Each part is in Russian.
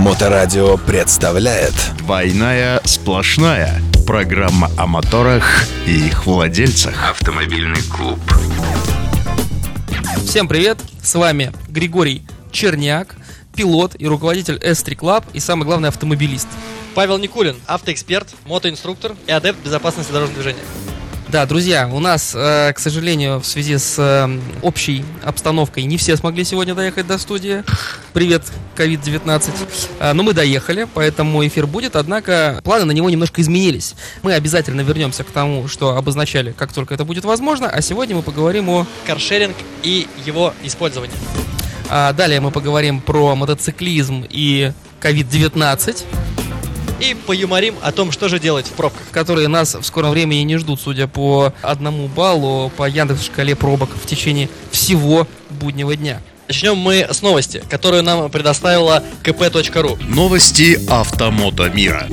Моторадио представляет. «Двойная сплошная» Программа о моторах и их владельцах. Автомобильный клуб. Всем привет, с вами Григорий Черняк, пилот и руководитель S3 Club и самый главный автомобилист. Павел Никулин, автоэксперт, мотоинструктор и адепт безопасности дорожного движения. Да, друзья, у нас, э, к сожалению, в связи с э, общей обстановкой не все смогли сегодня доехать до студии. Привет, COVID-19. Э, но мы доехали, поэтому эфир будет, однако планы на него немножко изменились. Мы обязательно вернемся к тому, что обозначали, как только это будет возможно, а сегодня мы поговорим о... Каршеринг и его использование. а, далее мы поговорим про мотоциклизм и COVID-19. И поюморим о том, что же делать в пробках. которые нас в скором времени не ждут, судя по одному баллу по Яндекс шкале пробок в течение всего буднего дня. Начнем мы с новости, которую нам предоставила kp.ru. Новости автомото мира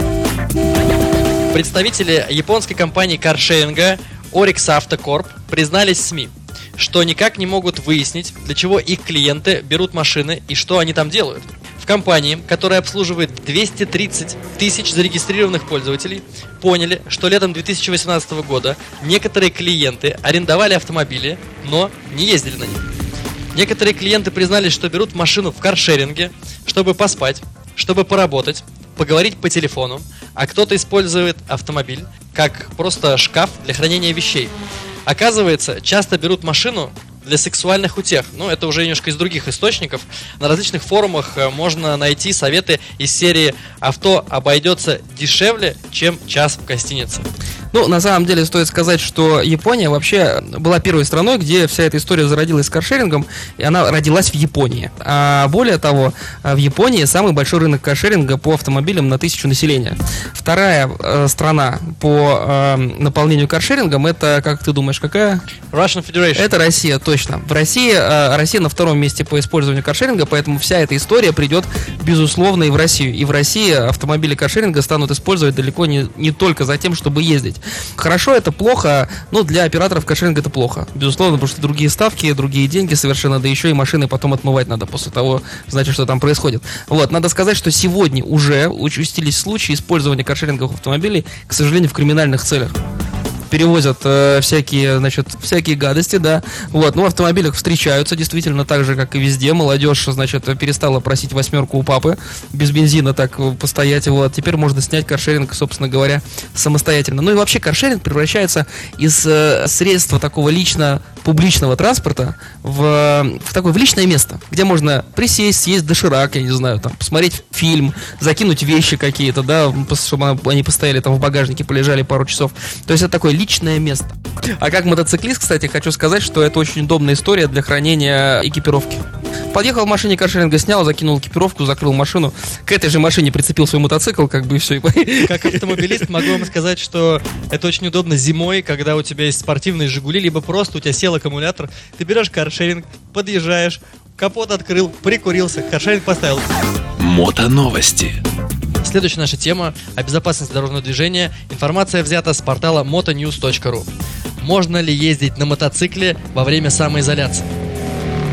Представители японской компании каршеринга Orix Corp признались СМИ, что никак не могут выяснить, для чего их клиенты берут машины и что они там делают. Компании, которая обслуживает 230 тысяч зарегистрированных пользователей, поняли, что летом 2018 года некоторые клиенты арендовали автомобили, но не ездили на них. Некоторые клиенты признались, что берут машину в каршеринге, чтобы поспать, чтобы поработать, поговорить по телефону, а кто-то использует автомобиль как просто шкаф для хранения вещей. Оказывается, часто берут машину для сексуальных утех. Ну, это уже немножко из других источников. На различных форумах э, можно найти советы из серии «Авто обойдется дешевле, чем час в гостинице». Ну, на самом деле, стоит сказать, что Япония вообще была первой страной, где вся эта история зародилась с каршерингом, и она родилась в Японии. А более того, а, в Японии самый большой рынок каршеринга по автомобилям на тысячу населения. Вторая э, страна по э, наполнению каршерингом, это, как ты думаешь, какая? Russian Federation. Это Россия, точно. В России, э, Россия на втором месте по использованию каршеринга, поэтому вся эта история придет, безусловно, и в Россию. И в России автомобили каршеринга станут использовать далеко не, не только за тем, чтобы ездить. Хорошо, это плохо, но для операторов каршеринга это плохо. Безусловно, потому что другие ставки, другие деньги совершенно, да еще и машины потом отмывать надо после того, значит, что там происходит. Вот, надо сказать, что сегодня уже участились случаи использования каршеринговых автомобилей, к сожалению, в криминальных целях перевозят э, всякие, значит, всякие гадости, да. Вот, ну, в автомобилях встречаются действительно так же, как и везде. Молодежь, значит, перестала просить восьмерку у папы без бензина так э, постоять. Вот, теперь можно снять каршеринг, собственно говоря, самостоятельно. Ну и вообще каршеринг превращается из э, средства такого лично публичного транспорта в, в такое в личное место, где можно присесть, съесть доширак, я не знаю, там, посмотреть фильм, закинуть вещи какие-то, да, чтобы они постояли там в багажнике, полежали пару часов. То есть это такое личное место. А как мотоциклист, кстати, хочу сказать, что это очень удобная история для хранения экипировки. Подъехал в машине каршеринга, снял, закинул экипировку, закрыл машину. К этой же машине прицепил свой мотоцикл, как бы и все. Как автомобилист могу вам сказать, что это очень удобно зимой, когда у тебя есть спортивные «Жигули», либо просто у тебя сел аккумулятор, ты берешь каршеринг, подъезжаешь, капот открыл, прикурился, каршеринг поставил. Мотоновости Следующая наша тема о безопасности дорожного движения. Информация взята с портала motonews.ru. Можно ли ездить на мотоцикле во время самоизоляции?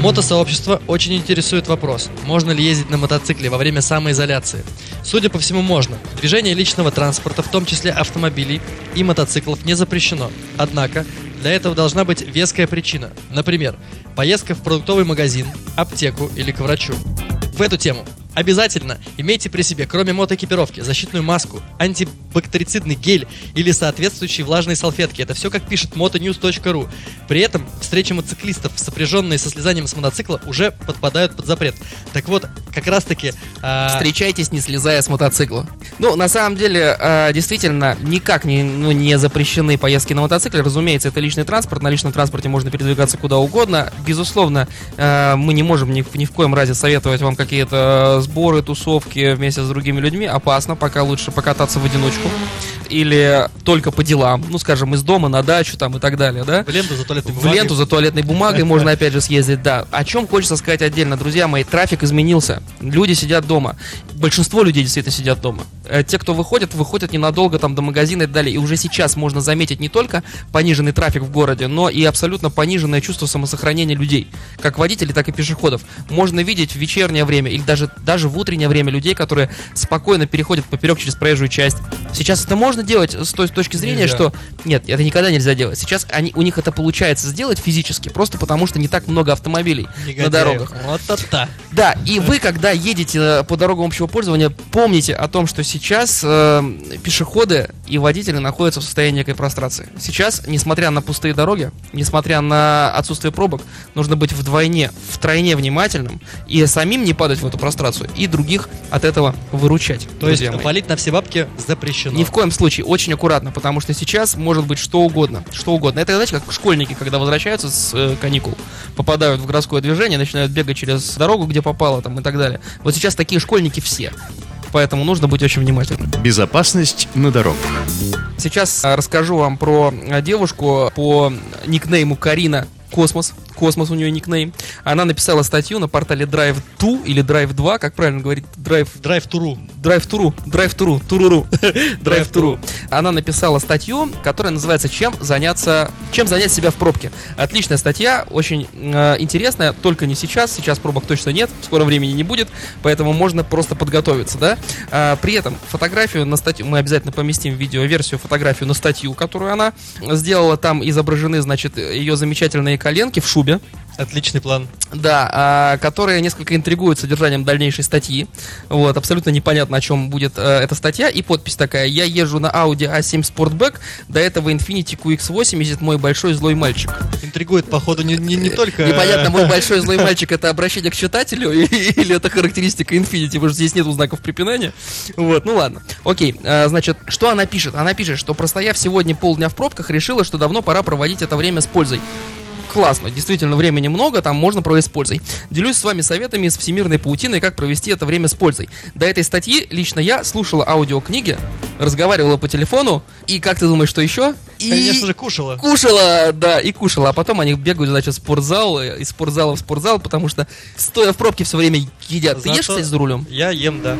Мотосообщество очень интересует вопрос, можно ли ездить на мотоцикле во время самоизоляции. Судя по всему, можно. Движение личного транспорта, в том числе автомобилей и мотоциклов, не запрещено. Однако, для этого должна быть веская причина. Например, поездка в продуктовый магазин, аптеку или к врачу. В эту тему Обязательно имейте при себе, кроме мотоэкипировки, защитную маску, антибактерицидный гель или соответствующие влажные салфетки. Это все как пишет motonews.ru. При этом встречи мотоциклистов, сопряженные со слезанием с мотоцикла, уже подпадают под запрет. Так вот, как раз таки... а, Встречайтесь, не слезая с мотоцикла. Ну, на самом деле, э, действительно, никак не, ну, не запрещены поездки на мотоцикле. Разумеется, это личный транспорт. На личном транспорте можно передвигаться куда угодно. Безусловно, э, мы не можем ни, ни в коем разе советовать вам какие-то сборы, тусовки вместе с другими людьми. Опасно, пока лучше покататься в одиночку. Или только по делам. Ну, скажем, из дома на дачу там и так далее, да? в ленту за туалетной В бумагой. ленту за туалетной бумагой можно опять же съездить, да. О чем хочется сказать отдельно, друзья мои, трафик изменился. Люди сидят дома. Большинство людей действительно сидят дома. Э, те, кто выходят, выходят ненадолго там до магазина и так далее. И уже сейчас можно заметить не только пониженный трафик в городе, но и абсолютно пониженное чувство самосохранения людей, как водителей, так и пешеходов. Можно видеть в вечернее время или даже, даже в утреннее время людей, которые спокойно переходят поперек через проезжую часть. Сейчас это можно делать с той точки зрения, Нельзя. что нет, это никогда нельзя делать. Сейчас они, у них это получается сделать физически, просто потому что не так много автомобилей на Негодяев. дорогах. Вот это. Да, и вы, когда едете э, по дорогам общего пользования, помните о том, что сейчас э, пешеходы и водители находятся в состоянии некой прострации. Сейчас, несмотря на пустые дороги, несмотря на отсутствие пробок, нужно быть вдвойне, втройне внимательным и самим не падать в эту прострацию, и других от этого выручать. То есть мои. палить на все бабки запрещено. Ни в коем случае, очень аккуратно, потому что сейчас может быть что угодно. Что угодно. Это, знаете, как школьники, когда возвращаются с э, каникул, попадают в городское движение, начинают бегать через дорогу, где попало, там и так далее. Вот сейчас такие школьники все. Поэтому нужно быть очень внимательным. Безопасность на дорогах. Сейчас а, расскажу вам про а, девушку по никнейму Карина Космос. Космос у нее никнейм. Она написала статью на портале Drive 2 или Drive 2, как правильно говорить, Drive Драйв туру. Драйв Туру, Драйв Туру, Туруру, Драйв Туру. Она написала статью, которая называется «Чем заняться, чем занять себя в пробке». Отличная статья, очень э, интересная, только не сейчас, сейчас пробок точно нет, в скором времени не будет, поэтому можно просто подготовиться, да. А, при этом фотографию на статью, мы обязательно поместим видеоверсию, фотографию на статью, которую она сделала, там изображены, значит, ее замечательные коленки в шубе, Отличный план. да, а, которые несколько интригуют содержанием дальнейшей статьи. Вот, абсолютно непонятно, о чем будет э, эта статья. И подпись такая. Я езжу на Audi A7 Sportback, до этого Infiniti QX8 ездит мой большой злой мальчик. Интригует, походу, не, не, не только... Непонятно, мой большой злой мальчик это обращение к читателю или это характеристика Infiniti, потому что здесь нету знаков препинания. Вот, ну ладно. Окей, а, значит, что она пишет? Она пишет, что простояв сегодня полдня в пробках, решила, что давно пора проводить это время с пользой. Классно, действительно, времени много, там можно провести с пользой. Делюсь с вами советами из всемирной паутины, как провести это время с пользой. До этой статьи лично я слушала аудиокниги, разговаривала по телефону, и как ты думаешь, что еще? И... Конечно же, кушала. Кушала, да, и кушала. А потом они бегают, значит, в спортзал, э, из спортзала в спортзал, потому что стоя в пробке все время едят. Ты ешь, Зато кстати, за рулем? Я ем, да.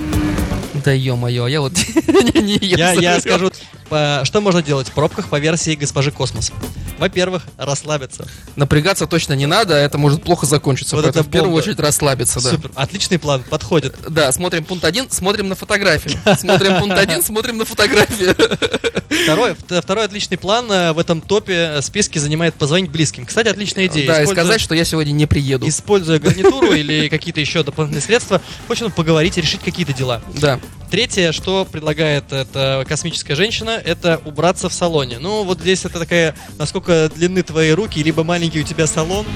Да ё-моё, я вот не ем Я, скажу, по- что можно делать в пробках по версии госпожи Космос. Во-первых, расслабиться. Напрягаться точно не надо, это может плохо закончиться. Вот поэтому это в первую очередь расслабиться, да. Супер. Отличный план, подходит. Да, смотрим пункт один, смотрим на фотографию. Смотрим пункт один, смотрим на фотографию. Второй, вт- второй отличный план э, в этом топе э, списке занимает позвонить близким. Кстати, отличная идея. Да, и сказать, что я сегодня не приеду. Используя гарнитуру или какие-то еще дополнительные средства, хочет поговорить и решить какие-то дела. Да. Третье, что предлагает эта космическая женщина, это убраться в салоне. Ну, вот здесь это такая, насколько длинны твои руки, либо маленький у тебя салон.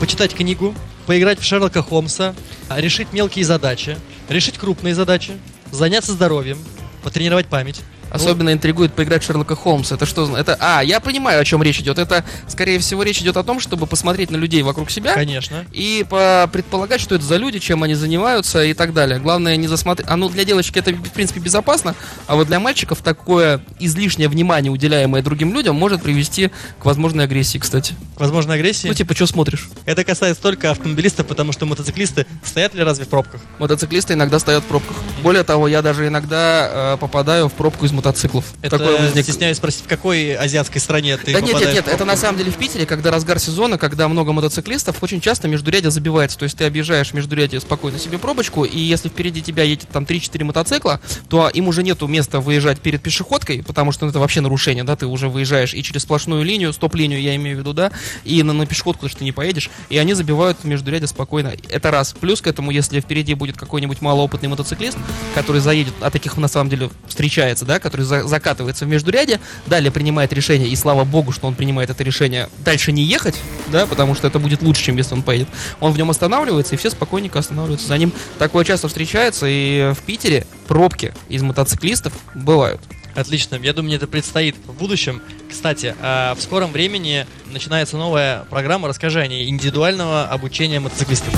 Почитать книгу, поиграть в Шерлока Холмса, а, решить мелкие задачи, решить крупные задачи, заняться здоровьем, потренировать память. Особенно интригует поиграть Шерлока Холмса. Это что? Это, а, я понимаю, о чем речь идет. Это, скорее всего, речь идет о том, чтобы посмотреть на людей вокруг себя Конечно. и по- предполагать, что это за люди, чем они занимаются и так далее. Главное не засмотреть. А ну для девочек это в принципе безопасно, а вот для мальчиков такое излишнее внимание, уделяемое другим людям, может привести к возможной агрессии, кстати. Возможно, агрессия. Ну типа, что смотришь? Это касается только автомобилистов, потому что мотоциклисты стоят ли разве в пробках? Мотоциклисты иногда стоят в пробках. Более того, я даже иногда э, попадаю в пробку из мотоциклов. Это, Такое возник- стесняюсь спросить, в какой азиатской стране ты Да нет, нет, нет, это на самом деле в Питере, когда разгар сезона, когда много мотоциклистов, очень часто междурядье забивается. То есть ты объезжаешь междурядье спокойно себе пробочку, и если впереди тебя едет там 3-4 мотоцикла, то им уже нету места выезжать перед пешеходкой, потому что ну, это вообще нарушение, да, ты уже выезжаешь и через сплошную линию, стоп-линию я имею в виду, да, и на, на пешеходку ты не поедешь, и они забивают междурядье спокойно. Это раз. Плюс к этому, если впереди будет какой-нибудь малоопытный мотоциклист, который заедет, а таких на самом деле встречается, да, который за- закатывается в междуряде, далее принимает решение, и слава богу, что он принимает это решение дальше не ехать, да, потому что это будет лучше, чем если он поедет. Он в нем останавливается, и все спокойненько останавливаются за ним. Такое часто встречается, и в Питере пробки из мотоциклистов бывают. Отлично. Я думаю, мне это предстоит в будущем Кстати, а, в скором времени начинается новая программа, расскажи индивидуального обучения мотоциклистов.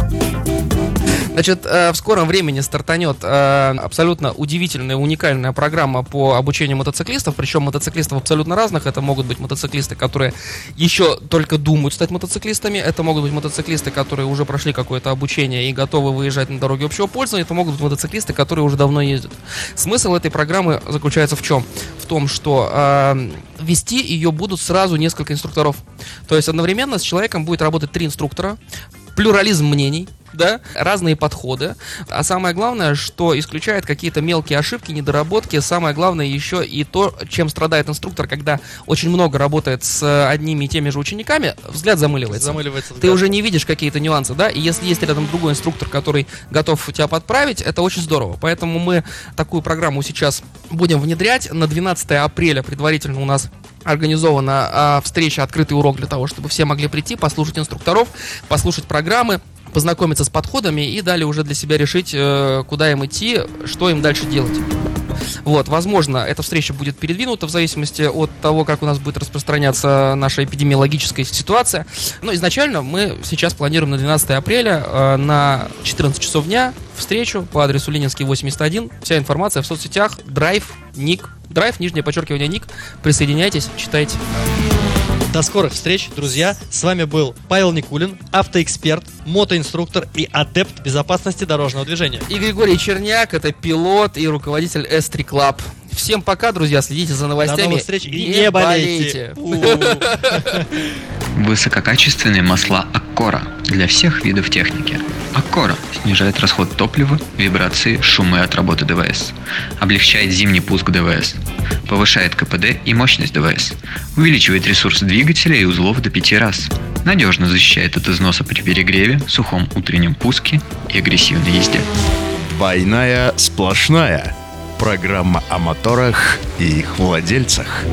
Значит, э, в скором времени стартанет э, абсолютно удивительная, уникальная программа по обучению мотоциклистов, причем мотоциклистов абсолютно разных. Это могут быть мотоциклисты, которые еще только думают стать мотоциклистами, это могут быть мотоциклисты, которые уже прошли какое-то обучение и готовы выезжать на дороге общего пользования, это могут быть мотоциклисты, которые уже давно ездят. Смысл этой программы заключается в чем? В том, что э, вести ее будут сразу несколько инструкторов. То есть одновременно с человеком будет работать три инструктора, плюрализм мнений, да, разные подходы. А самое главное, что исключает какие-то мелкие ошибки, недоработки. Самое главное еще и то, чем страдает инструктор, когда очень много работает с одними и теми же учениками, взгляд замыливается. Замыливается Ты взгляд. уже не видишь какие-то нюансы, да, и если есть рядом другой инструктор, который готов тебя подправить, это очень здорово. Поэтому мы такую программу сейчас будем внедрять. На 12 апреля предварительно у нас организована а, встреча, открытый урок для того, чтобы все могли прийти, послушать инструкторов, послушать программы, познакомиться с подходами и далее уже для себя решить, э, куда им идти, что им дальше делать. Вот, возможно, эта встреча будет передвинута в зависимости от того, как у нас будет распространяться наша эпидемиологическая ситуация. Но изначально мы сейчас планируем на 12 апреля э, на 14 часов дня встречу по адресу Ленинский 81. Вся информация в соцсетях, драйв, ник, драйв, нижнее подчеркивание, ник. Присоединяйтесь, читайте. До скорых встреч, друзья. С вами был Павел Никулин, автоэксперт, мотоинструктор и адепт безопасности дорожного движения. И Григорий Черняк, это пилот и руководитель S3 Club. Всем пока, друзья, следите за новостями. До новых встреч и не болейте. Высококачественные масла Аккора для всех видов техники. Аккора снижает расход топлива, вибрации, шумы от работы ДВС. Облегчает зимний пуск ДВС. Повышает КПД и мощность ДВС. Увеличивает ресурс двигателя и узлов до 5 раз. Надежно защищает от износа при перегреве, сухом утреннем пуске и агрессивной езде. Двойная сплошная. Программа о моторах и их владельцах.